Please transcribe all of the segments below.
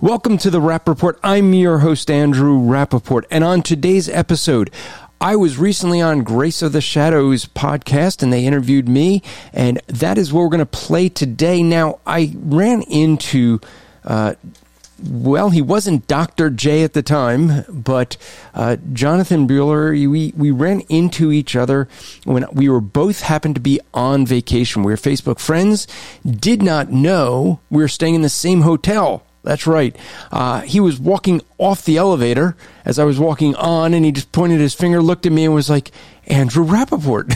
Welcome to the Rap Report. I'm your host, Andrew Rappaport. And on today's episode, I was recently on Grace of the Shadows podcast and they interviewed me. And that is what we're going to play today. Now, I ran into, uh, well, he wasn't Dr. J at the time, but uh, Jonathan Beeler, we, we ran into each other when we were both happened to be on vacation. We were Facebook friends, did not know we were staying in the same hotel that's right. Uh, he was walking off the elevator as I was walking on, and he just pointed his finger, looked at me, and was like, Andrew Rappaport.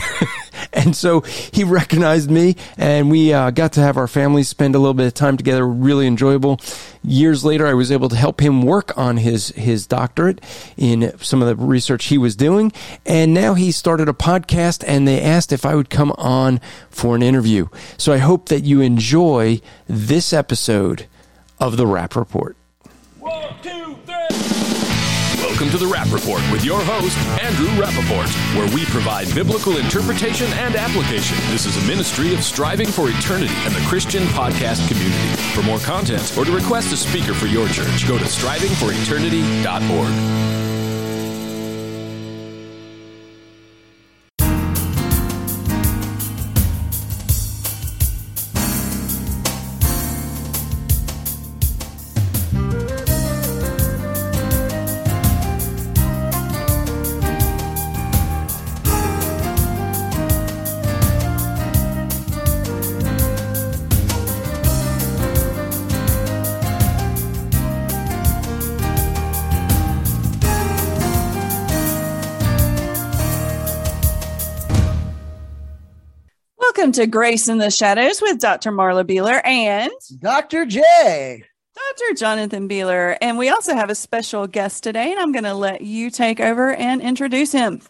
and so he recognized me, and we uh, got to have our families spend a little bit of time together. Really enjoyable. Years later, I was able to help him work on his his doctorate in some of the research he was doing, and now he started a podcast. And they asked if I would come on for an interview. So I hope that you enjoy this episode of the Rap Report. One, two, three. Welcome to the Rap Report with your host, Andrew Rappaport, where we provide biblical interpretation and application. This is a ministry of striving for eternity and the Christian podcast community. For more content or to request a speaker for your church, go to strivingforeternity.org. Welcome to Grace in the Shadows with Dr. Marla Beeler and Dr. J. Dr. Jonathan Beeler. And we also have a special guest today, and I'm going to let you take over and introduce him.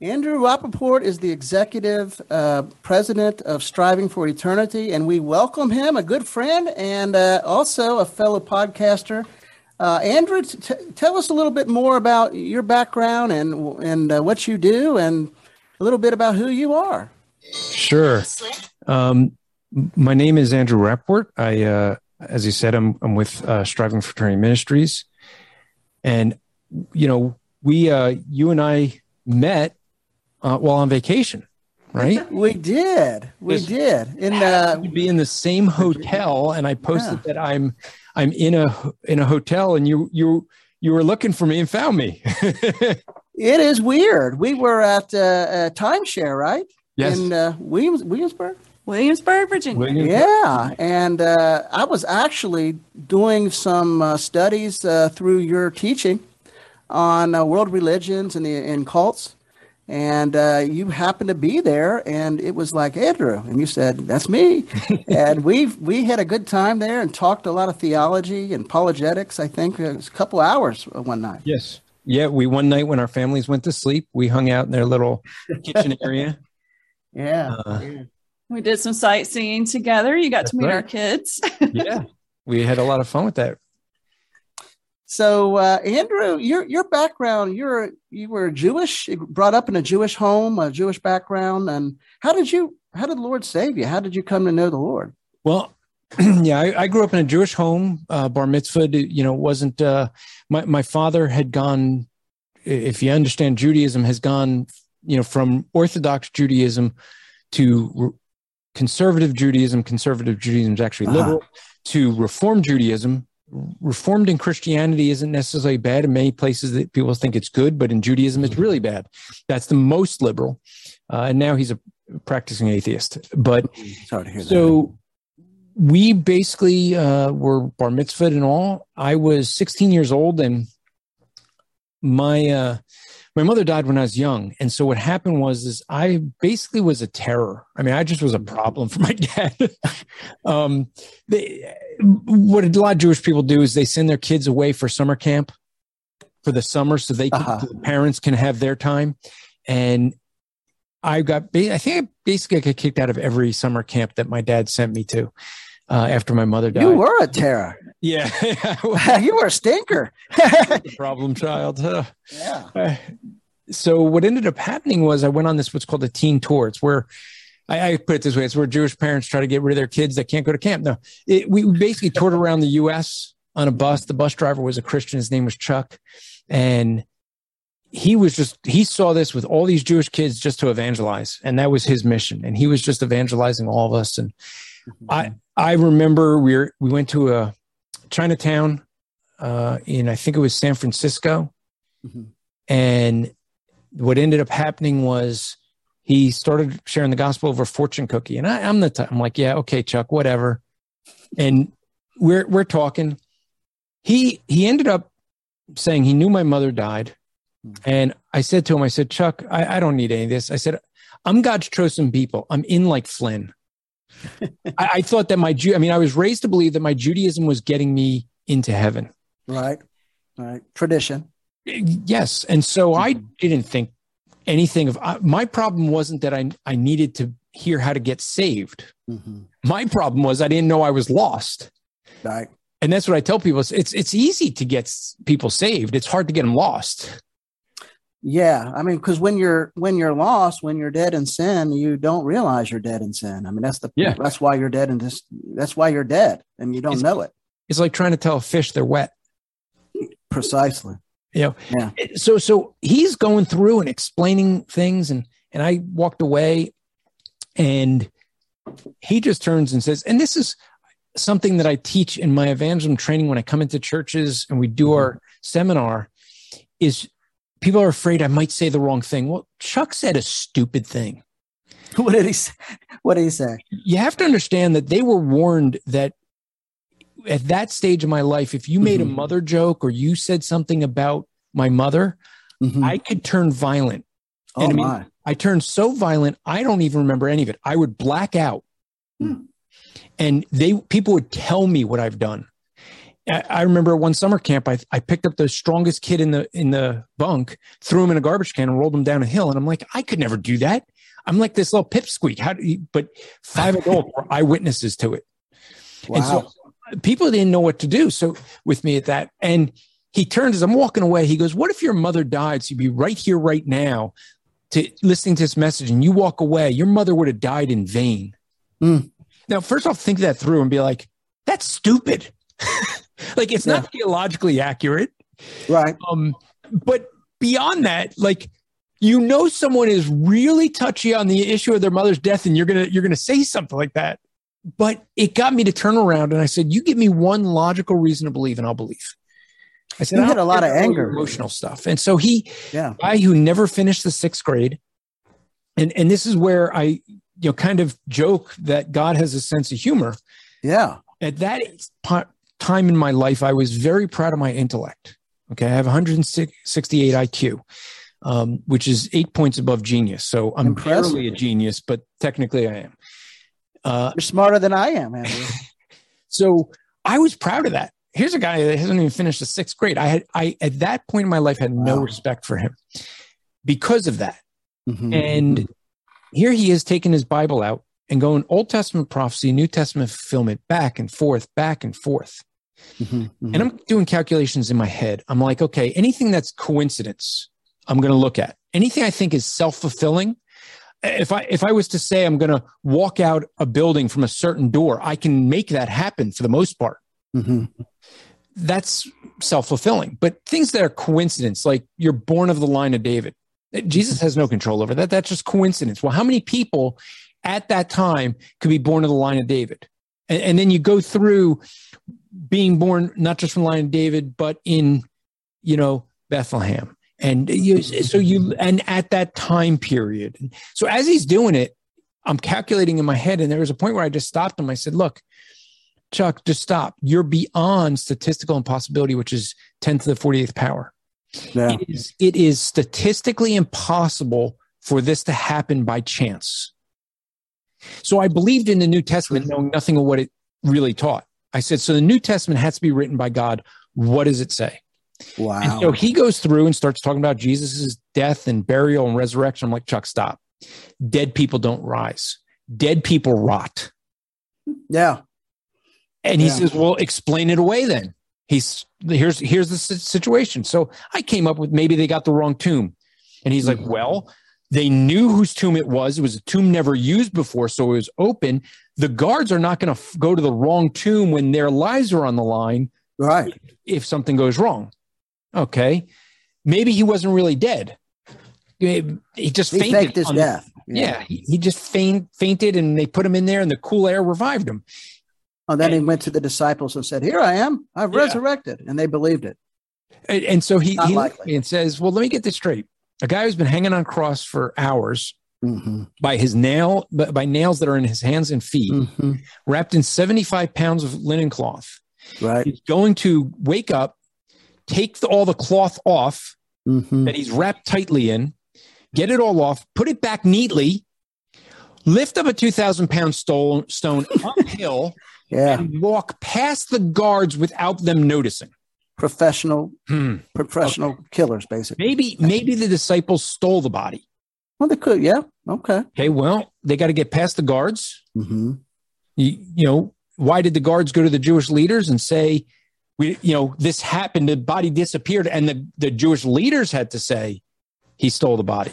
Andrew Rappaport is the executive uh, president of Striving for Eternity, and we welcome him, a good friend and uh, also a fellow podcaster. Uh, Andrew, t- tell us a little bit more about your background and and uh, what you do, and a little bit about who you are. Sure. Um, my name is Andrew Rapport. I, uh, as you said, I'm, I'm with uh, Striving for Eternity Ministries, and you know, we, uh, you and I met uh, while on vacation, right? we did. We Just did. In uh, be in the same hotel, and I posted yeah. that I'm, I'm in a in a hotel, and you you you were looking for me and found me. it is weird. We were at uh, a timeshare, right? Yes. In uh, Williams, Williamsburg? Williamsburg, Virginia. Williamsburg. Yeah. And uh, I was actually doing some uh, studies uh, through your teaching on uh, world religions and, the, and cults. And uh, you happened to be there, and it was like Andrew, and you said, "That's me." and we we had a good time there and talked a lot of theology and apologetics. I think it was a couple hours one night. Yes, yeah. We one night when our families went to sleep, we hung out in their little kitchen area yeah. Uh, we did some sightseeing together. You got to meet right. our kids. yeah. We had a lot of fun with that. So, uh, Andrew, your your background, you're you were Jewish, brought up in a Jewish home, a Jewish background, and how did you how did the Lord save you? How did you come to know the Lord? Well, yeah, I, I, grew up in a Jewish home, uh, bar mitzvah. You know, wasn't uh, my my father had gone. If you understand Judaism, has gone you know, from Orthodox Judaism to conservative Judaism, conservative Judaism is actually uh-huh. liberal, to Reform Judaism. Reformed in Christianity isn't necessarily bad. In many places, that people think it's good, but in Judaism, it's really bad. That's the most liberal. Uh, and now he's a practicing atheist. But Sorry to hear so that. we basically uh, were bar mitzvah and all. I was 16 years old, and my uh, my mother died when I was young, and so what happened was is I basically was a terror. I mean, I just was a problem for my dad. um, they, what a lot of Jewish people do is they send their kids away for summer camp for the summer, so they can, Uh-huh. so the parents can have their time. And I got, I think I basically got kicked out of every summer camp that my dad sent me to uh, after my mother died. You were a terror. Yeah, you were a stinker. problem child. Huh. yeah. Uh, so what ended up happening was I went on this what's called a teen tour. It's where I, I put it this way: it's where Jewish parents try to get rid of their kids that can't go to camp. No, it, we basically toured around the U.S. on a bus. The bus driver was a Christian. His name was Chuck, and he was just he saw this with all these Jewish kids just to evangelize, and that was his mission. And he was just evangelizing all of us. And I I remember we were, we went to a Chinatown uh, in I think it was San Francisco, Mhm. and what ended up happening was he started sharing the gospel over fortune cookie, and I, I'm the type, I'm like, yeah, okay, Chuck, whatever. And we're we're talking. He he ended up saying he knew my mother died, and I said to him, I said, Chuck, I, I don't need any of this. I said, I'm God's chosen people. I'm in like Flynn. I, I thought that my Jew, I mean, I was raised to believe that my Judaism was getting me into heaven. Right. Right. Tradition. Yes. And so I didn't think anything of I, my problem wasn't that I, I needed to hear how to get saved. Mm-hmm. My problem was I didn't know I was lost. Right. And that's what I tell people. It's, it's easy to get people saved. It's hard to get them lost. Yeah, I mean, because when you're when you're lost, when you're dead in sin, you don't realize you're dead in sin. I mean, that's the Yeah. that's why you're dead and this. That's why you're dead, and you don't It's- know it It's like trying to tell a fish they're wet. precisely. You know, Yeah. so so he's going through and explaining things and and I walked away and he just turns and says and this is something that I teach in my evangelism training when I come into churches and we do mm-hmm. our seminar is people are afraid I might say the wrong thing. Well, Chuck said a stupid thing. What did he say? What did he say? You have to understand that they were warned that at that stage of my life, if you made a Mhm. mother joke or you said something about my mother, Mhm. I could turn violent. oh and I mean, my! I turned so violent, I don't even remember any of it. I would black out. Hmm. And they people would tell me what I've done. I, remember one summer camp, I, I picked up the strongest kid in the in the bunk, threw him in a garbage can, and rolled him down a hill. And I'm like, I could never do that. I'm like this little pipsqueak. How do you, but five adults were eyewitnesses to it. Wow. And so people didn't know what to do. So with me at that, and he turns as I'm walking away. He goes, "What if your mother died? So you'd be right here, right now, to listening to this message, and you walk away. Your mother would have died in vain." Mm. Now, first off, think that through and be like, "That's stupid." like it's not theologically accurate. right. Um, but beyond that, like you know, someone is really touchy on the issue of their mother's death, and you're gonna you're gonna say something like that. But it got me to turn around, and I said, "You give me one logical reason to believe, and I'll believe." I said, "I had a lot of anger. emotional stuff, and so he, Yeah. guy who never finished the sixth grade, and and this is where I you know kind of joke that God has a sense of humor Yeah. at that time in my life, I was very proud of my intellect. Okay, I have 168 IQ, um, which is eight points above genius. So I'm Impressive. barely a genius, but technically I am. Uh, You're smarter than I am, Andrew. so I was proud of that. Here's a guy that hasn't even finished the sixth grade. I had, I at that point in my life had no Wow. respect for him because of that. Mhm. And here he is taking his Bible out and going Old Testament prophecy, New Testament fulfillment, back and forth, back and forth. Mhm. Mhm. And I'm doing calculations in my head. I'm like, okay, anything that's coincidence, I'm going to look at. Anything I think is self-fulfilling. If I if I was to say I'm going to walk out a building from a certain door, I can make that happen for the most part. Mhm. That's self-fulfilling. But things that are coincidence, like you're born of the line of David, Jesus has no control over that. That's just coincidence. Well, how many people at that time could be born of the line of David? And, and then you go through being born not just from the line of David, but in, you know, Bethlehem. And you, so you, and at that time period. So as he's doing it, I'm calculating in my head. And there was a point where I just stopped him. I said, look, Chuck, just stop. You're beyond statistical impossibility, which is 10 to the 48th power. Yeah. It is, it is statistically impossible for this to happen by chance. So I believed in the New Testament, knowing nothing of what it really taught. I said, so the New Testament has to be written by God. What does it say? Wow. And so he goes through and starts talking about Jesus' death and burial and resurrection. I'm like, Chuck, stop. Dead people don't rise. Dead people rot. yeah. And he Yeah. says, "Well, explain it away then." He's here's here's the situation. So I came up with maybe they got the wrong tomb, and he's like, mm-hmm. "Well, they knew whose tomb it was. It was a tomb never used before, so it was open. The guards are not going to f- go to the wrong tomb when their lives are on the line Right. if something goes wrong." Okay, maybe he wasn't really dead. He just He fainted. faked his death. Yeah, he, he just faint, fainted, and they put him in there, and the cool air revived him. And then he went to the disciples and said, Here I am. I've Yeah. resurrected. And they believed it. And, and so he, Not he likely. and says, Well, let me get this straight. A guy who's been hanging on cross for hours Mm-hmm. by his nail, by by nails that are in his hands and feet, Mm-hmm. wrapped in 75 pounds of linen cloth. Right. He's going to wake up, take the, all the cloth off Mm-hmm. that he's wrapped tightly in, get it all off, put it back neatly, lift up a 2,000 pound stone, stone uphill, Yeah. and walk past the guards without them noticing. Professional, Hmm. professional killers, basically. Maybe, maybe the disciples stole the body. Well, they could. Yeah. Okay. Okay, well, they got to get past the guards. Mm-hmm. You, you know, why did the guards go to the Jewish leaders and say, we, you know, this happened, the body disappeared, and the, the Jewish leaders had to say he stole the body.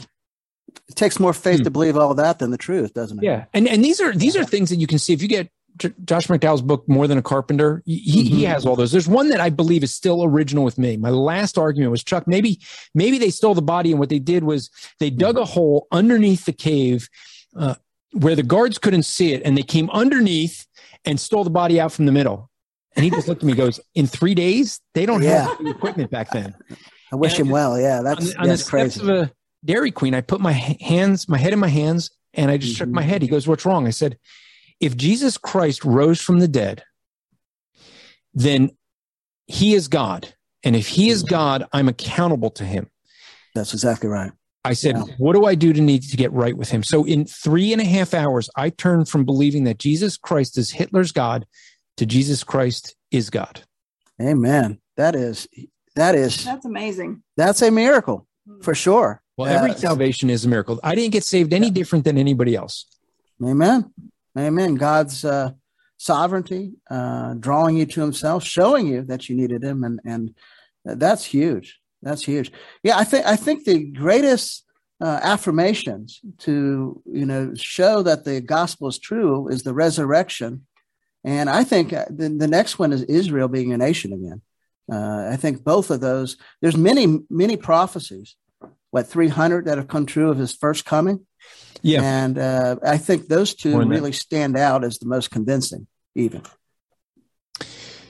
It takes more faith Hmm. to believe all that than the truth, doesn't it? Yeah, and and these are these are things that you can see if you get J- Josh McDowell's book, More Than a Carpenter. He he Mhm. has all those. There's one that I believe is still original with me. My last argument was Chuck. Maybe maybe they stole the body, and what they did was they dug a hole underneath the cave uh, where the guards couldn't see it, and they came underneath and stole the body out from the middle. And he just looked at me, goes, "In three days, they don't Yeah. have the equipment back then." I wish And him well. Yeah. on That's, the, on the that's steps crazy. of a Dairy Queen, I put my hands, my head in my hands, and I just shook Mhm. my head. He goes, "What's wrong?" I said, "If Jesus Christ rose from the dead, then He is God, and if He is God, I'm accountable to Him." That's exactly right. I said, Yeah. "What do I do to need to get right with Him?" So in three and a half hours, I turned from believing that Jesus Christ is Hitler's God to Jesus Christ is God. Amen. That is, that is, That's amazing. that's a miracle for sure. Well, every Uh, salvation is a miracle. I didn't get saved any different than anybody else. Amen. Amen. God's uh, sovereignty, uh, drawing you to Himself, showing you that you needed Him, and and that's huge. That's huge. Yeah, I think I think the greatest uh, affirmations to you know show that the gospel is true is the resurrection, and I think uh, the, the next one is Israel being a nation again. Uh, I think both of those. There's many many prophecies, what 300 that have come true of His first coming. Yeah. And uh, I think those two than that. really stand out as the most convincing, even.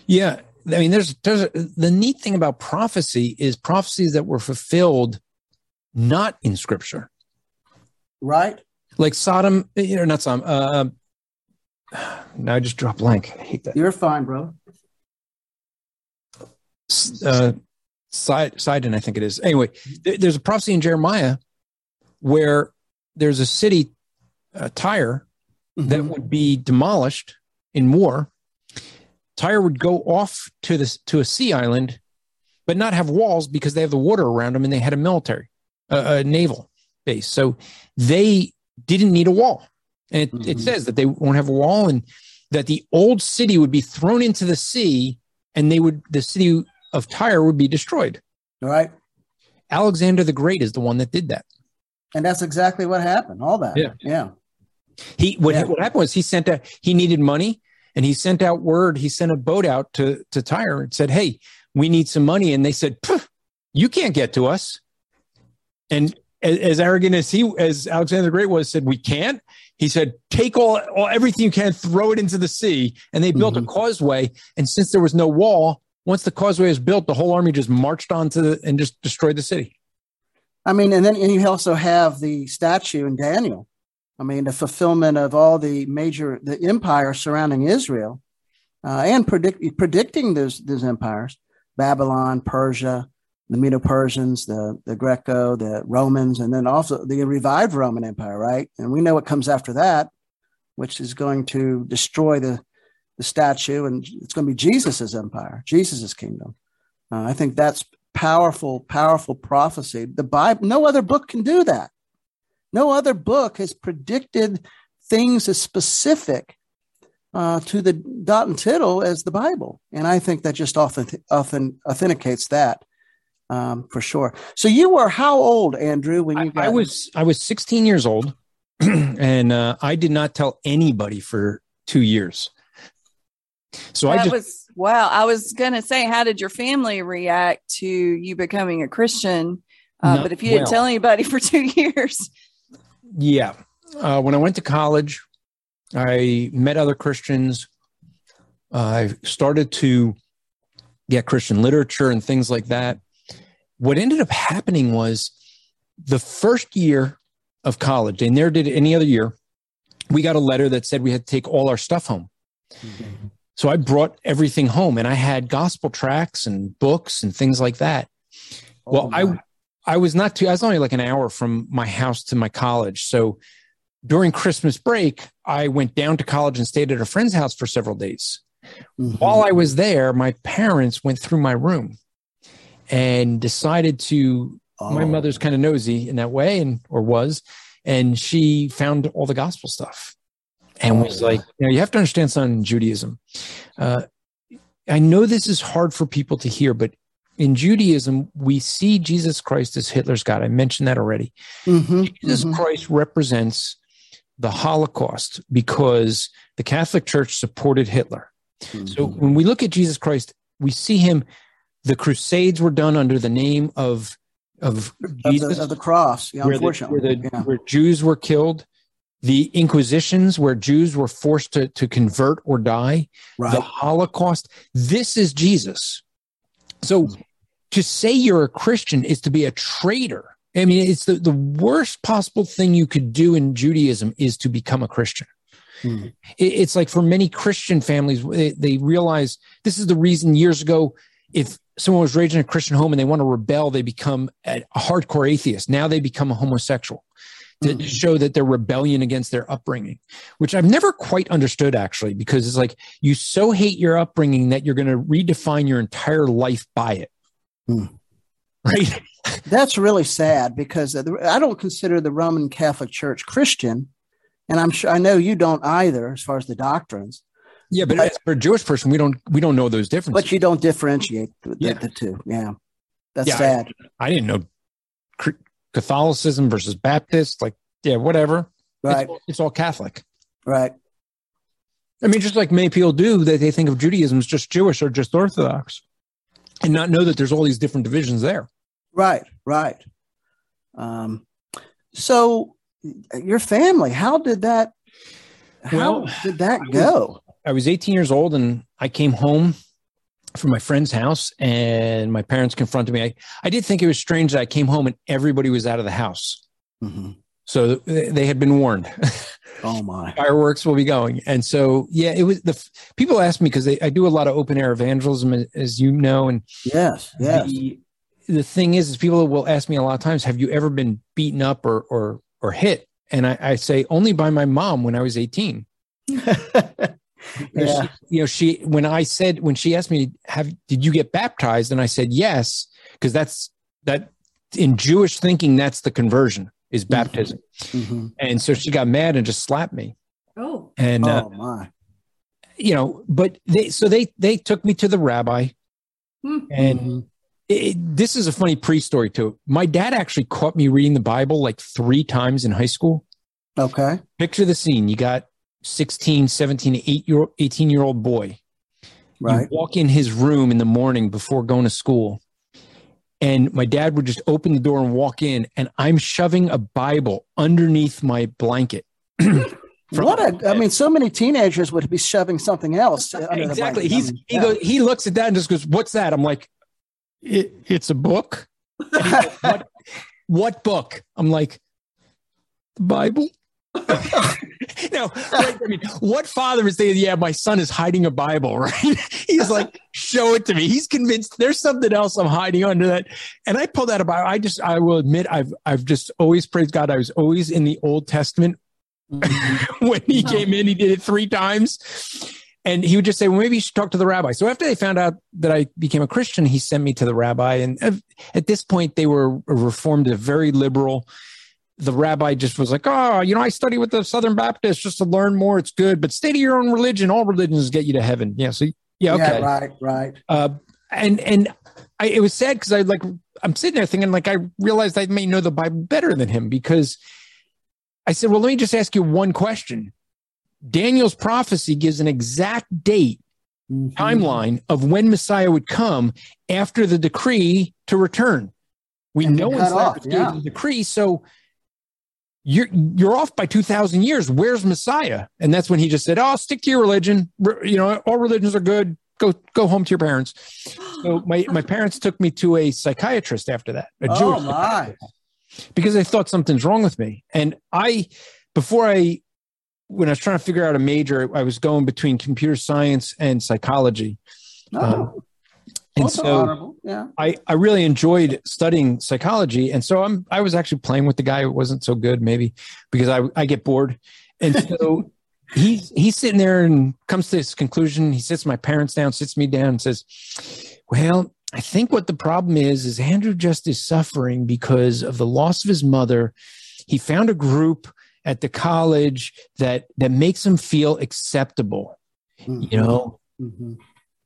Yeah, I mean, there's there's a, the neat thing about prophecy is prophecies that were fulfilled not in Scripture, Right? like Sodom. You know, not Sodom. Uh, now I just dropped blank. I hate that. You're fine, bro. Uh, Sidon, I think it is. Anyway, there- there's a prophecy in Jeremiah where there's a city, uh, Tyre, that Mhm. would be demolished in war. Tyre would go off to this to a sea island, but not have walls because they have the water around them and they had a military, uh, a naval base. So they didn't need a wall. And it, it Mhm. says that they won't have a wall and that the old city would be thrown into the sea and they would the city of Tyre would be destroyed. Right? Alexander the Great is the one that did that. And that's exactly what happened. All that. Yeah. Yeah. He what, Yeah. what happened was he sent a he needed money and he sent out word. He sent a boat out to to Tyre and said, "Hey, we need some money." And they said, "You can't get to us." And as, as arrogant as he as Alexander the Great was, said, "We can't." He said, "Take all, all everything you can, throw it into the sea." And they built Mhm. a causeway. And since there was no wall, once the causeway was built, the whole army just marched onto the and just destroyed the city. I mean, and then and you also have the statue in Daniel. I mean, the fulfillment of all the major the empires surrounding Israel, uh, and predict, predicting those those empires, Babylon, Persia, the Medo Persians, the, the Greco, the Romans, and then also the revived Roman Empire, right? And we know what comes after that, which is going to destroy the, the statue, and it's going to be Jesus's empire, Jesus's kingdom. Uh, I think that's powerful, powerful prophecy. The Bible, no other book can do that. No other book has predicted things as specific uh, to the dot and tittle as the Bible, and I think that just often often authenticates that um, for sure. So you were how old, Andrew, when you got? I, I was I was 16 years old, and uh, I did not tell anybody for two years. So that I just was wow. I was gonna say, how did your family react to you becoming a Christian? Uh, not, but if you didn't well, tell anybody for two years, yeah. Uh, when I went to college, I met other Christians. I started to get Christian literature and things like that. What ended up happening was the first year of college, they never did it any other year. We got a letter that said we had to take all our stuff home. Mm-hmm. So I brought everything home and I had gospel tracts and books and things like that. Oh well, I I was not too I was only like an hour from my house to my college. So during Christmas break, I went down to college and stayed at a friend's house for several days. Mm-hmm. While I was there, my parents went through my room and decided to. Oh. My mother's kind of nosy in that way, and or was, and she found all the gospel stuff, and oh. was like, "You know, you have to understand something in Judaism." Uh, I know this is hard for people to hear, but in Judaism, we see Jesus Christ as Hitler's God. I mentioned that already. Mm-hmm, Jesus mm-hmm. Christ represents the Holocaust because the Catholic Church supported Hitler. Mm-hmm. So when we look at Jesus Christ, we see him. The Crusades were done under the name of of Jesus of the, of the cross. Yeah, where unfortunately, the, where, the, yeah. where Jews were killed, the Inquisitions, where Jews were forced to to convert or die, right. the Holocaust. This is Jesus. So to say you're a Christian is to be a traitor I mean, it's the, the worst possible thing you could do in Judaism is to become a Christian. Hmm. It, it's like for many Christian families, they, they realize this is the reason years ago, if someone was raised in a Christian home and they want to rebel, they become a hardcore atheist. Now they become a homosexual to hmm. show that they're rebellion against their upbringing, which I've never quite understood actually, because it's like you so hate your upbringing that you're going to redefine your entire life by it. Hmm. Right. That's really sad because I don't consider the Roman Catholic Church Christian, and I'm sure I know you don't either, as far as the doctrines. Yeah, but, but for a Jewish person, we don't we don't know those differences. But you don't differentiate the, yeah. the two. Yeah, that's yeah, sad. I, I, didn't know Catholicism versus Baptist. Like, yeah, whatever. Right. It's all, it's all Catholic. Right. I mean, just like many people do, that they think of Judaism as just Jewish or just Orthodox, and not know that there's all these different divisions there. Right, right. Um, so your family, how did that? How well, did that go? I was 18 years old and I came home from my friend's house and my parents confronted me. I, I did think it was strange that I came home and everybody was out of the house. Mm-hmm. So they had been warned. Oh my! Fireworks will be going, and so yeah, it was the people ask me because I do a lot of open air evangelism, as you know, and yes, yes. The, the thing is, is people will ask me a lot of times, have you ever been beaten up or or or hit? And I, I say only by my mom when I was 18. yeah. She, you know, she when I said when she asked me, have did you get baptized? And I said yes, because that's that in Jewish thinking, that's the conversion is mm-hmm. baptism. Mm-hmm. And so she got mad and just slapped me. Oh, and uh, oh my, you know, but they so they they took me to the rabbi, mm-hmm. and it, this is a funny pre-story too. My dad actually caught me reading the Bible like three times in high school. Okay. Picture the scene. You got 16, 17, 8 year, 18 year old boy. Right. You walk in his room in the morning before going to school. And my dad would just open the door and walk in, and I'm shoving a Bible underneath my blanket. what a, I mean, so many teenagers would be shoving something else. Exactly. He's, he yeah. goes, he looks at that and just goes, What's that? I'm like, it, it's a book. Goes, what, what book? I'm like, the Bible. no, right, I mean, what father is saying, yeah, my son is hiding a Bible, right? He's like, show it to me. He's convinced there's something else I'm hiding under that. And I pulled out a Bible. I just, I will admit, I've, I've just always praised God. I was always in the Old Testament. when he came in, he did it three times. And he would just say, well, maybe you should talk to the rabbi. So after they found out that I became a Christian, he sent me to the rabbi. And at this point, they were reformed, a very liberal the rabbi just was like, oh, you know, I study with the Southern Baptists just to learn more. It's good, but stay to your own religion. All religions get you to heaven. Yeah. So yeah, okay, yeah, right, right. Uh, and and I, it was sad because I like I'm sitting there thinking like I realized I may know the Bible better than him because I said, well, let me just ask you one question. Daniel's prophecy gives an exact date mm-hmm. timeline of when Messiah would come after the decree to return. We and know it's not yeah. the decree, so you're you're off by 2000 years. Where's messiah? And that's when he just said oh stick to your religion. You know all religions are good. Go go home to your parents. So my my parents took me to a psychiatrist after that a oh, Jewish my. because they thought something's wrong with me. And i before i when i was trying to figure out a major i was going between computer science and psychology. Oh. um, and also so honorable. yeah. I, I really enjoyed studying psychology. And so I'm I was actually playing with the guy who wasn't so good, maybe because I, I get bored. And so he's he's sitting there and comes to this conclusion. He sits my parents down, sits me down, and says, Well, I think what the problem is is Andrew just is suffering because of the loss of his mother. He found a group at the college that that makes him feel acceptable. Mm-hmm. You know? Mm-hmm.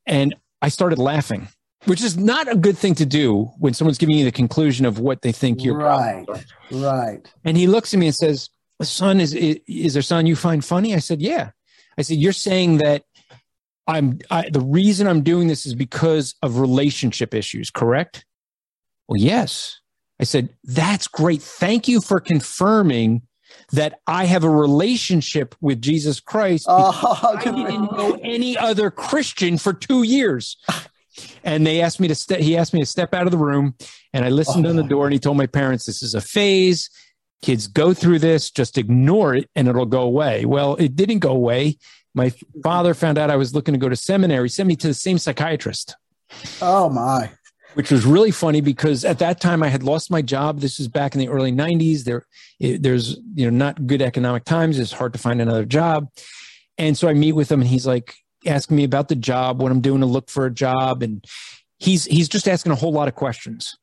And I started laughing which is not a good thing to do when someone's giving you the conclusion of what they think you're right right. And he looks at me and says son is, is there son you find funny? I said yeah. I said you're saying that i'm I, the reason i'm doing this is because of relationship issues correct? Well yes. I said that's great. Thank you for confirming that I have a relationship with Jesus Christ. Oh, I didn't know any other Christian for two years and they asked me to step he asked me to step out of the room and i listened oh. on the door and he told my parents this is a phase kids go through this just ignore it and it'll go away well it didn't go away my father found out i was looking to go to seminary sent me to the same psychiatrist oh my which was really funny because at that time I had lost my job. This is back in the early 90s. There, it, there's you know not good economic times. It's hard to find another job, and so I meet with him, and he's like, asking me about the job, what I'm doing to look for a job, and he's he's just asking a whole lot of questions.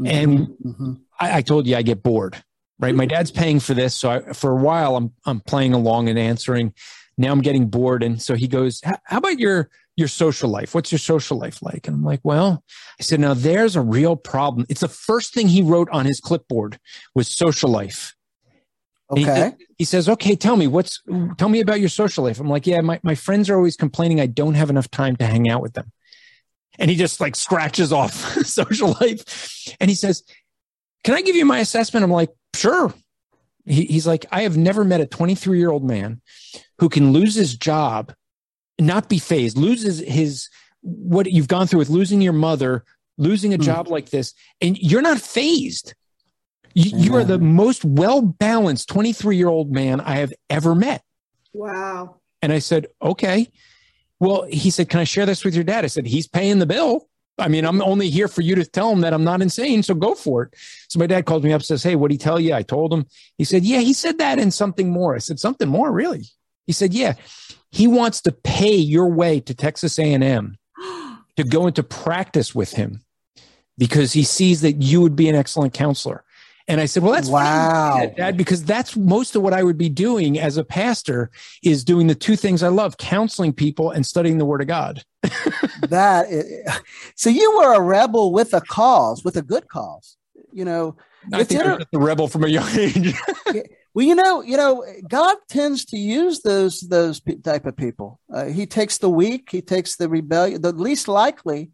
Mm-hmm. And mm-hmm. I, I, told you I get bored, right? My dad's paying for this, so I, for a while I'm I'm playing along and answering. Now I'm getting bored, and so he goes, "How about your your social life? What's your social life like?" And I'm like, "Well," I said, "Now there's a real problem. It's the first thing he wrote on his clipboard was social life." Okay. He, he, says, okay, tell me what's, tell me about your social life. I'm like, yeah, my, my friends are always complaining I don't have enough time to hang out with them. And he just like scratches off social life. And he says, can I give you my assessment? I'm like, sure. He, he's like, I have never met a 23 year old man who can lose his job, not be phased, loses his, what you've gone through with losing your mother, losing a mm. job like this, and you're not phased. You, you are the mm-hmm. most well balanced 23 year old man I have ever met. Wow. And I said, okay. Well, he said, can I share this with your dad? I said, he's paying the bill. I mean, I'm only here for you to tell him that I'm not insane. So go for it. So my dad calls me up, says, Hey, what did he tell you? I told him. He said, Yeah, he said that and something more. I said, Something more, really? He said, Yeah, he wants to pay your way to Texas A&M to go into practice with him because he sees that you would be an excellent counselor. And I said, well, that's wow, Dad, because that's most of what I would be doing as a pastor is doing the two things I love, counseling people and studying the word of God. that is, so you were a rebel with a cause, with a good cause, you know, I think inter- the rebel from a young age. well, you know, you know, God tends to use those, those type of people. Uh, he takes the weak, he takes the rebellion, the least likely,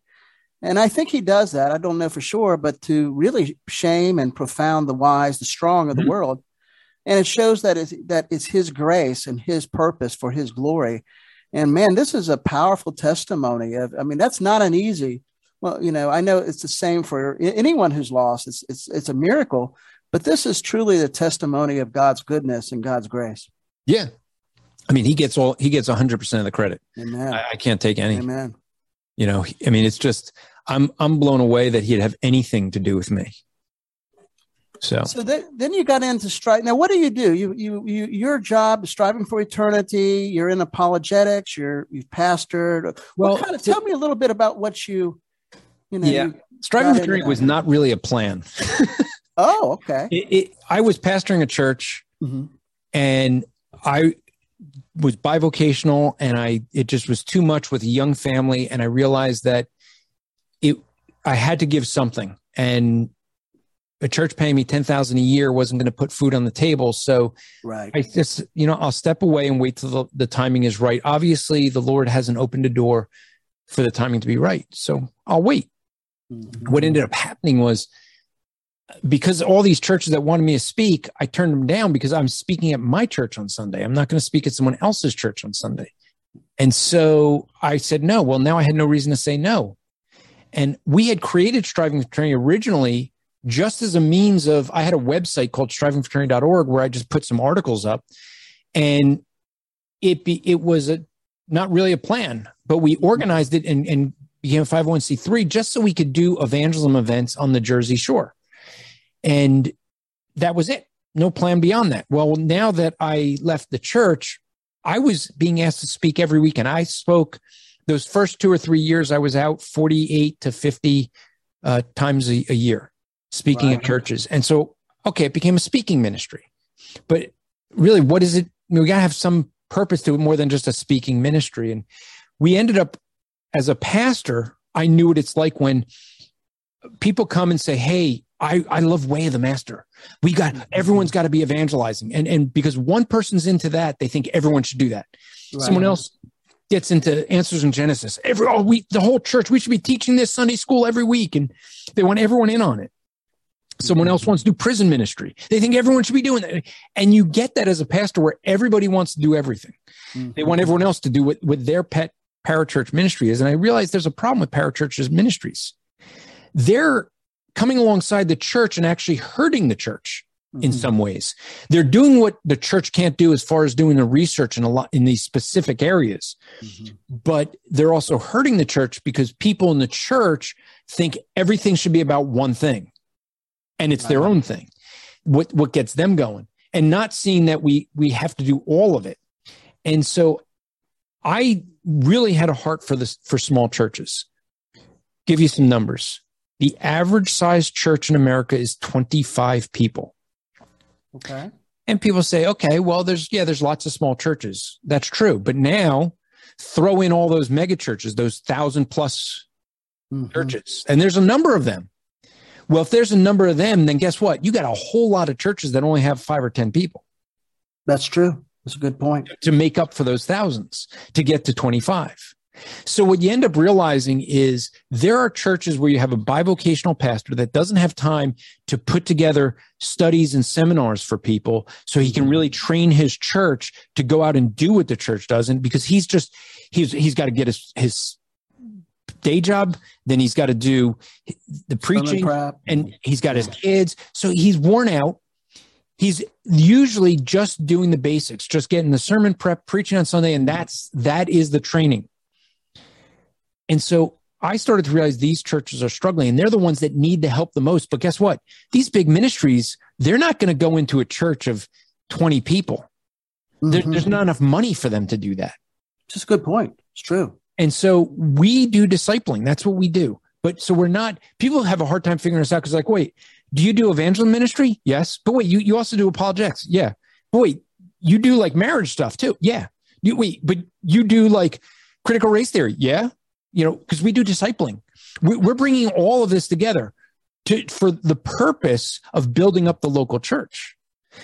and I think he does that. I don't know for sure, but to really shame and profound the wise, the strong of the mm-hmm. world. And it shows that it's, that it's his grace and his purpose for his glory. And man, this is a powerful testimony of, I mean, that's not an easy, well, you know, I know it's the same for anyone who's lost. It's, it's, it's a miracle, But this is truly the testimony of God's goodness and God's grace. Yeah. I mean, he gets all, he gets 100% of the credit. Amen. I, I can't take any. Amen. You know, I mean, it's just, I'm, I'm blown away that he'd have anything to do with me. So, so then, then you got into strike. Now, what do you do? You, you, you, your job is striving for eternity. You're in apologetics. You're, you've pastored. Well, kind of tell me a little bit about what you, you know. Yeah, striving for eternity was not really a plan. oh, okay. It, it, I was pastoring a church, mm-hmm. and I was bivocational, and I it just was too much with a young family, and I realized that it I had to give something, and a church paying me 10,000 a year wasn't going to put food on the table. So right. I just, you know, I'll step away and wait till the, the timing is right. Obviously the Lord hasn't opened a door for the timing to be right. So I'll wait. Mm-hmm. What ended up happening was because all these churches that wanted me to speak, I turned them down because I'm speaking at my church on Sunday. I'm not going to speak at someone else's church on Sunday. And so I said no. Well, now I had no reason to say no. And we had created Striving for Eternity originally just as a means of I had a website called strivingforeternity.org where I just put some articles up and it be it was a not really a plan, but we organized it and, and became 501c3 just so we could do evangelism events on the Jersey Shore. And that was it. No plan beyond that. Well, now that I left the church, I was being asked to speak every week, and I spoke those first two or three years. I was out 48 to 50 uh, times a, a year speaking right. at churches. And so, okay, it became a speaking ministry. But really, what is it? I mean, we got to have some purpose to it more than just a speaking ministry. And we ended up, as a pastor, I knew what it's like when people come and say, Hey, I, I love Way of the Master. We got everyone's got to be evangelizing. And and because one person's into that, they think everyone should do that. Right. Someone else gets into answers in Genesis. Every oh, we the whole church, we should be teaching this Sunday school every week. And they want everyone in on it. Someone else wants to do prison ministry. They think everyone should be doing that. And you get that as a pastor where everybody wants to do everything. Mm-hmm. They want everyone else to do what, what their pet parachurch ministry is. And I realize there's a problem with parachurches ministries. They're coming alongside the church and actually hurting the church mm-hmm. in some ways. They're doing what the church can't do as far as doing the research in a lot in these specific areas. Mm-hmm. But they're also hurting the church because people in the church think everything should be about one thing and it's their own thing. What what gets them going, and not seeing that we we have to do all of it. And so, I really had a heart for this for small churches. Give you some numbers. The average size church in America is 25 people. Okay. And people say, okay, well, there's, yeah, there's lots of small churches. That's true. But now throw in all those mega churches, those thousand plus mm-hmm. churches, and there's a number of them. Well, if there's a number of them, then guess what? You got a whole lot of churches that only have five or 10 people. That's true. That's a good point. To make up for those thousands to get to 25. So what you end up realizing is there are churches where you have a bivocational pastor that doesn't have time to put together studies and seminars for people so he can really train his church to go out and do what the church doesn't because he's just he's he's got to get his his day job, then he's got to do the preaching, and he's got his kids. So he's worn out. He's usually just doing the basics, just getting the sermon prep, preaching on Sunday, and that's that is the training. And so I started to realize these churches are struggling, and they're the ones that need the help the most. But guess what? These big ministries, they're not going to go into a church of 20 people. Mm-hmm. There, there's not enough money for them to do that. Just a good point. It's true. And so we do discipling. That's what we do. But so we're not, people have a hard time figuring us out because, like, wait, do you do evangelism ministry? Yes. But wait, you, you also do apologetics. Yeah. But wait, you do like marriage stuff too. Yeah. You, wait, but you do like critical race theory. Yeah. You know, because we do discipling. We, we're bringing all of this together to, for the purpose of building up the local church.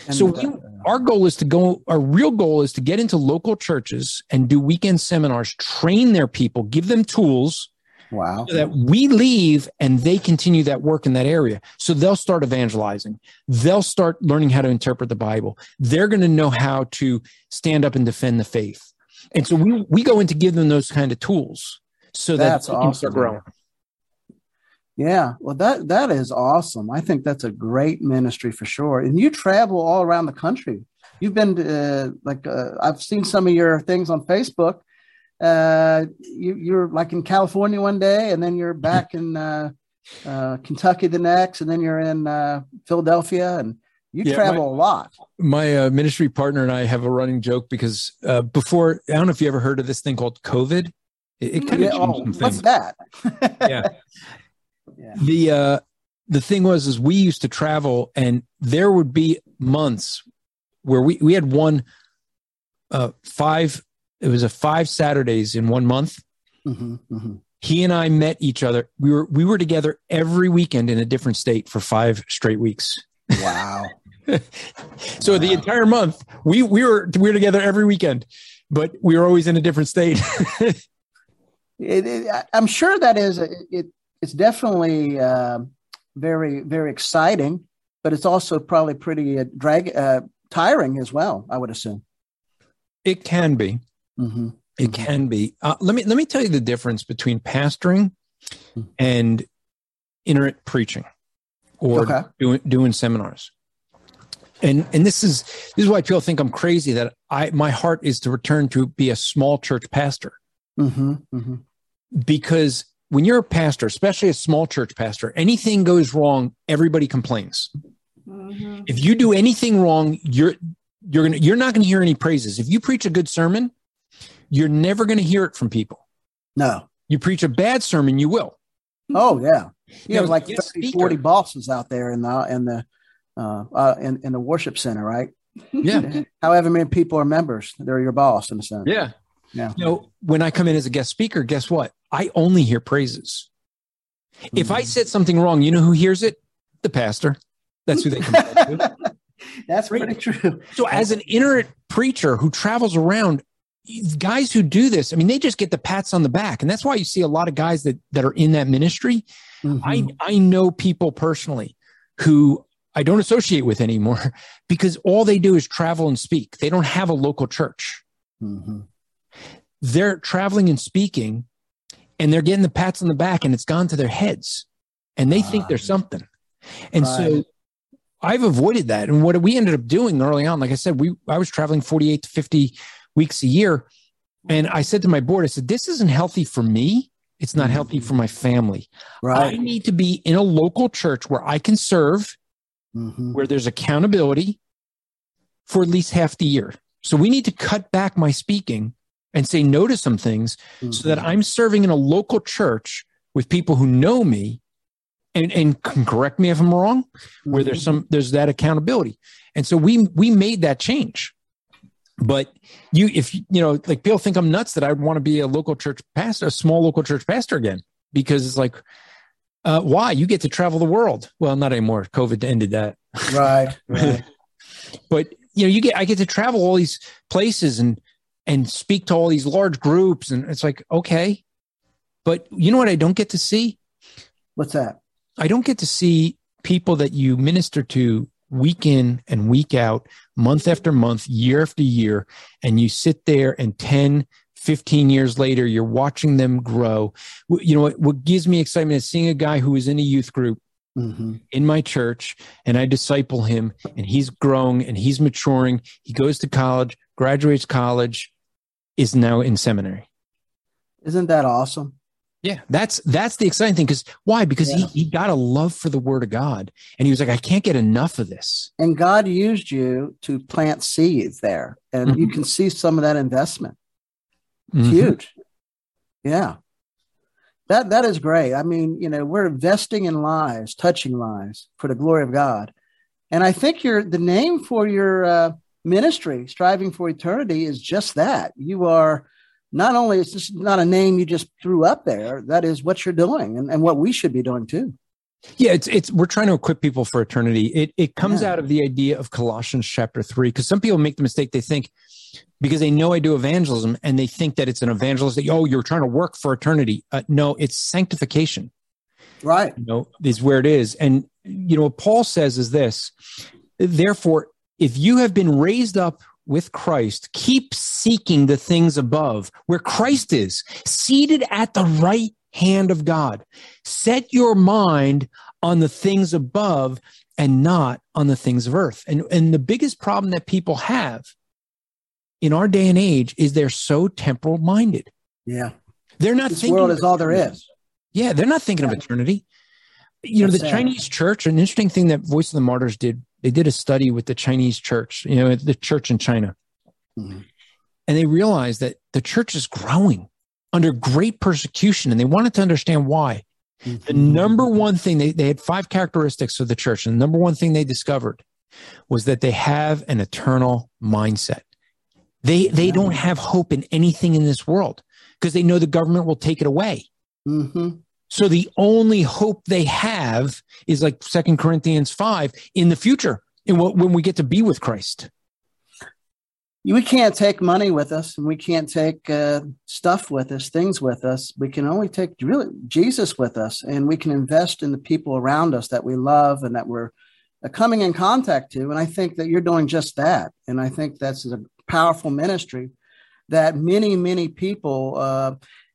And so we, uh, our goal is to go, our real goal is to get into local churches and do weekend seminars, train their people, give them tools. Wow. So that we leave and they continue that work in that area. So they'll start evangelizing. They'll start learning how to interpret the Bible. They're going to know how to stand up and defend the faith. And so we, we go in to give them those kind of tools so That's that they awesome. can start growing. Yeah, well, that that is awesome. I think that's a great ministry for sure. And you travel all around the country. You've been to, uh, like uh, I've seen some of your things on Facebook. Uh, you, you're like in California one day, and then you're back in uh, uh, Kentucky the next, and then you're in uh, Philadelphia, and you yeah, travel my, a lot. My uh, ministry partner and I have a running joke because uh, before I don't know if you ever heard of this thing called COVID. It, it kind yeah, of oh, what's that? yeah. yeah. The uh, the thing was is we used to travel, and there would be months where we we had one uh, five. It was a five Saturdays in one month. Mm-hmm, mm-hmm. He and I met each other. We were we were together every weekend in a different state for five straight weeks. Wow. so wow. the entire month we we were we were together every weekend, but we were always in a different state. it, it, I'm sure that is it. It's definitely uh, very very exciting, but it's also probably pretty uh, drag uh, tiring as well. I would assume it can be. Mm-hmm. It mm-hmm. can be. Uh, let me let me tell you the difference between pastoring mm-hmm. and itinerant preaching or okay. doing doing seminars and and this is this is why people think I'm crazy that I my heart is to return to be a small church pastor mm-hmm, mm-hmm. because when you're a pastor, especially a small church pastor, anything goes wrong, everybody complains. Mm-hmm. If you do anything wrong, you're you're gonna you're not gonna hear any praises. If you preach a good sermon, you're never gonna hear it from people. No, you preach a bad sermon, you will. Oh yeah, you have like 30, 40 bosses out there in the in the uh, uh, in, in the worship center, right? Yeah. However many people are members, they're your boss in a sense. Yeah. Yeah. You know, when I come in as a guest speaker, guess what? I only hear praises. Mm-hmm. If I mm-hmm. said something wrong, you know who hears it? The pastor. That's who they come to. That's pretty true. So, as an itinerant preacher who travels around, guys who do this, I mean, they just get the pats on the back, and that's why you see a lot of guys that that are in that ministry. Mm-hmm. I I know people personally who I don't associate with anymore because all they do is travel and speak. They don't have a local church. Mm-hmm. They're traveling and speaking and they're getting the pats on the back and it's gone to their heads and they think they're something. And right. so I've avoided that. And what we ended up doing early on, like I said, we I was traveling 48 to 50 weeks a year. And I said to my board, I said, this isn't healthy for me. It's not healthy for my family. Right. I need to be in a local church where I can serve mm-hmm. where there's accountability for at least half the year. So we need to cut back my speaking and say no to some things mm-hmm. so that mm-hmm. I'm serving in a local church with people who know me and, and can correct me if I'm wrong, where mm-hmm. there's some there's that accountability. And so we we made that change. But you if you know, like people think I'm nuts that I want to be a local church pastor, a small local church pastor again, because it's like uh, why? You get to travel the world. Well, not anymore. COVID ended that. Right. right. but you know, you get I get to travel all these places and and speak to all these large groups, and it's like okay, but you know what? I don't get to see. What's that? I don't get to see people that you minister to week in and week out, month after month, year after year, and you sit there and 10, 15 years later, you're watching them grow. You know, what, what gives me excitement is seeing a guy who is in a youth group mm-hmm. in my church and I disciple him and he's growing and he's maturing. He goes to college, graduates college, is now in seminary. Isn't that awesome? Yeah, that's that's the exciting thing. Because why? Because yeah. he, he got a love for the word of God. And he was like, I can't get enough of this. And God used you to plant seeds there. And mm-hmm. you can see some of that investment. Mm-hmm. Huge. Yeah. That that is great. I mean, you know, we're investing in lives, touching lives for the glory of God. And I think your the name for your uh, ministry, striving for eternity, is just that. You are not only it's just not a name you just threw up there. That is what you're doing, and, and what we should be doing too. Yeah, it's it's we're trying to equip people for eternity. It it comes yeah. out of the idea of Colossians chapter three, because some people make the mistake they think because they know I do evangelism and they think that it's an evangelist that, oh, you're trying to work for eternity. Uh, no, it's sanctification. Right. You know, is where it is. And, you know, what Paul says is this therefore, if you have been raised up with Christ, keep seeking the things above where Christ is seated at the right hand of God. Set your mind on the things above and not on the things of earth. And, and the biggest problem that people have in our day and age is they're so temporal minded. Yeah. They're not this thinking world is all there is. Yeah, they're not thinking yeah. of eternity. You know, the sad. Chinese church, an interesting thing that Voice of the Martyrs did, they did a study with the Chinese church, you know, the church in China. Mm-hmm. And they realized that the church is growing under great persecution and they wanted to understand why. Mm-hmm. The number one thing they, they had five characteristics of the church, and the number one thing they discovered was that they have an eternal mindset. They they don't have hope in anything in this world because they know the government will take it away. Mm-hmm. So the only hope they have is like Second Corinthians five in the future, in what, when we get to be with Christ. We can't take money with us and we can't take uh, stuff with us things with us. We can only take really jesus with us and we can invest in the people around us that we love and that we're uh, coming in contact to and i think that you're doing just that. And i think that's a powerful ministry that many many people uh,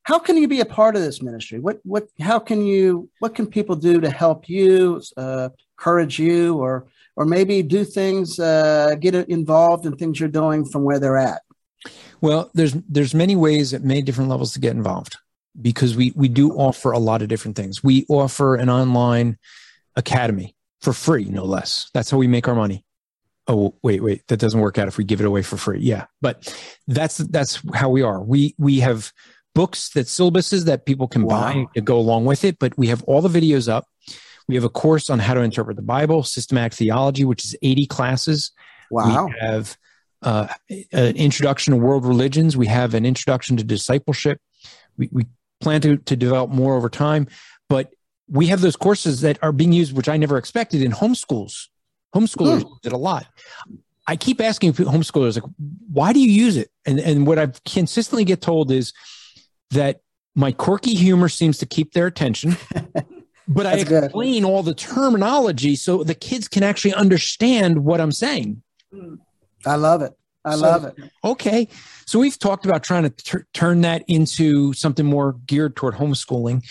how can you be a part of this ministry what what how can you what can people do to help you uh, encourage you or or maybe do things, uh, get involved in things you're doing from where they're at? Well, there's there's many ways at many different levels to get involved because we we do offer a lot of different things. We offer an online academy for free, no less. That's how we make our money. Oh, wait, wait, that doesn't work out if we give it away for free. Yeah, but that's that's how we are. We we have books that syllabuses that people can wow. buy to go along with it, but we have all the videos up. We have a course on how to interpret the Bible, systematic theology, which is 80 classes. Wow. We have uh, an introduction to world religions. We have an introduction to discipleship. We, we plan to, to develop more over time, but we have those courses that are being used, which I never expected in homeschools. Homeschoolers hmm. did a lot. I keep asking homeschoolers, like, why do you use it? And, and what I consistently get told is that my quirky humor seems to keep their attention. but I explain all the terminology so the kids can actually understand what I'm saying. I love it. I so, love it. Okay. So we've talked about trying to t- turn that into something more geared toward homeschooling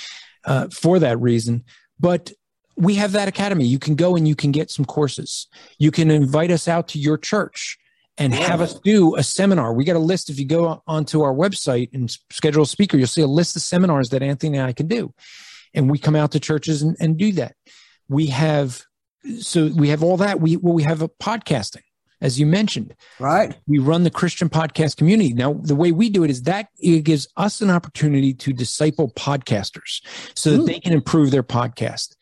uh, for that reason. But we have that academy. You can go and you can get some courses. You can invite us out to your church and have us do a seminar. We got a list. If you go onto our website and schedule a speaker, you'll see a list of seminars that Anthony and I can do and we come out to churches and, and do that. We have so we have all that. We well, we have a podcasting, as you mentioned. Right. We run the Christian podcast community. Now, the way we do it is that it gives us an opportunity to disciple podcasters so that hmm. they can improve their podcast.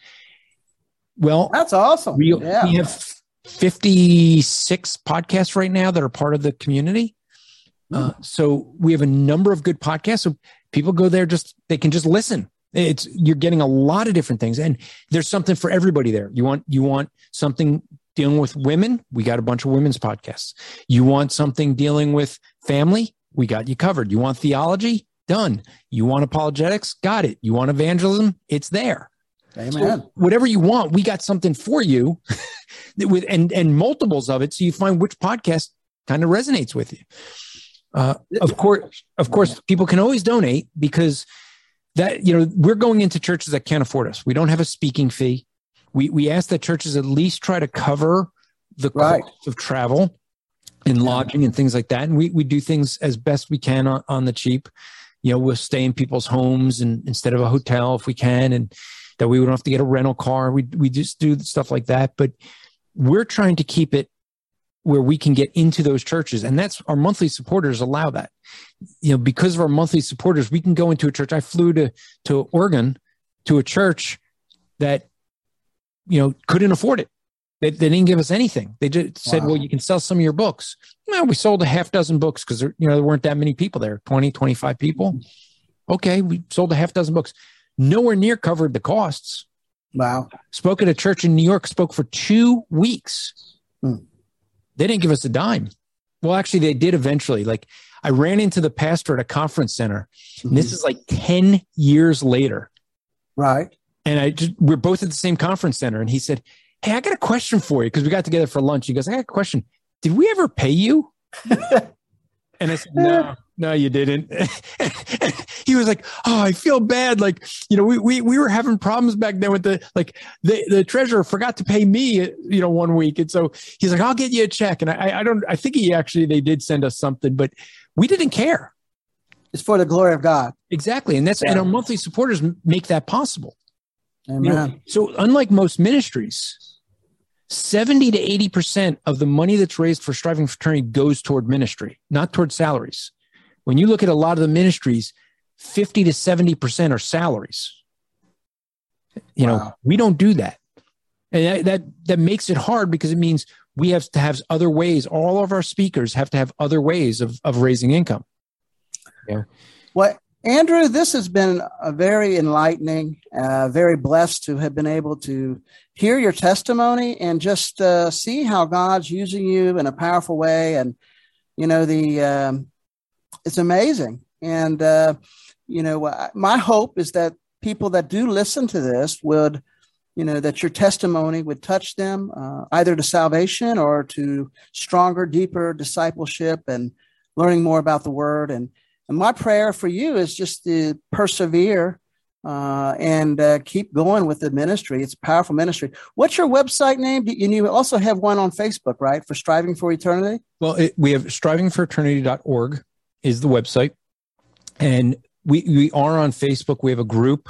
Well, that's awesome. We, yeah. we have 56 podcasts right now that are part of the community. Uh, so we have a number of good podcasts. So people go there just they can just listen it's you're getting a lot of different things, and there's something for everybody there. You want you want something dealing with women? We got a bunch of women's podcasts. You want something dealing with family? We got you covered. You want theology? Done. You want apologetics? Got it. You want evangelism? It's there. Amen. So whatever you want, we got something for you with and and multiples of it. So you find which podcast kind of resonates with you. Uh, of course, of course, people can always donate because that you know we're going into churches that can't afford us. We don't have a speaking fee. We we ask that churches at least try to cover the right. cost of travel and lodging and things like that. And we we do things as best we can on, on the cheap. You know, we'll stay in people's homes and instead of a hotel if we can, and that we don't have to get a rental car. We we just do stuff like that. But we're trying to keep it where we can get into those churches. And that's our monthly supporters allow that. You know because of our monthly supporters we can go into a church. I flew to to oregon to a church that you know couldn't afford it. They, they didn't give us anything. They just said wow. well you can sell some of your books. Well we sold a half dozen books because you know there weren't that many people there 20 25 people. Okay we sold a half dozen books nowhere near covered the costs wow spoke at a church in new york spoke for two weeks hmm they didn't give us a dime. Well, actually, they did eventually. Like, I ran into the pastor at a conference center. Mm-hmm. this is like 10 years later. Right. And I just, we're both at the same conference center. And he said, Hey, I got a question for you because we got together for lunch. He goes, I got a question. Did we ever pay you? and I said, No, no, you didn't. he was like, oh, I feel bad. Like, you know, we, we, we were having problems back then with the, like the, the treasurer forgot to pay me, you know, one week. And so he's like, I'll get you a check. And I, I don't, I think he actually, they did send us something, but we didn't care. It's for the glory of God. Exactly. And that's, yeah. and our monthly supporters make that possible. Amen. You know, so unlike most ministries, 70 to 80% of the money that's raised for Striving for Eternity goes toward ministry, not toward salaries. When you look at a lot of the ministries, 50 to 70% are salaries. You wow. know, we don't do that. And that, that, that makes it hard because it means we have to have other ways. All of our speakers have to have other ways of, of raising income. Yeah. What Andrew, this has been a very enlightening, uh, very blessed to have been able to hear your testimony and just uh, see how God's using you in a powerful way. And, you know, the, um, it's amazing. And, uh, you know, my hope is that people that do listen to this would, you know, that your testimony would touch them uh, either to salvation or to stronger, deeper discipleship and learning more about the word. And, and my prayer for you is just to persevere uh, and uh, keep going with the ministry. It's a powerful ministry. What's your website name? And you also have one on Facebook, right? For Striving for Eternity? Well, it, we have strivingforeternity.org is the website. And we, we are on Facebook. We have a group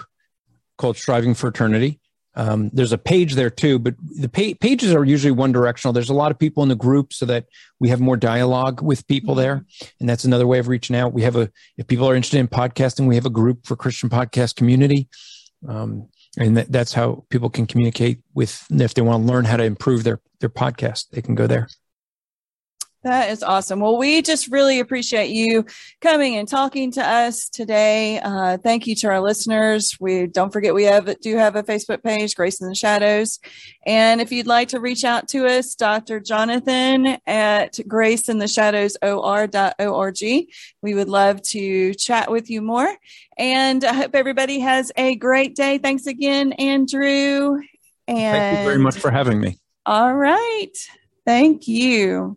called Striving for Eternity. Um, there's a page there too, but the pa- pages are usually one directional. There's a lot of people in the group so that we have more dialogue with people mm-hmm. there. And that's another way of reaching out. We have a, if people are interested in podcasting, we have a group for Christian podcast community. Um, and that, that's how people can communicate with, if they want to learn how to improve their, their podcast, they can go there. That is awesome. Well, we just really appreciate you coming and talking to us today. Uh, thank you to our listeners. We don't forget we have do have a Facebook page, Grace in the Shadows, and if you'd like to reach out to us, Dr. Jonathan at Grace in the Shadows or.org. We would love to chat with you more. And I hope everybody has a great day. Thanks again, Andrew. And thank you very much for having me. All right. Thank you.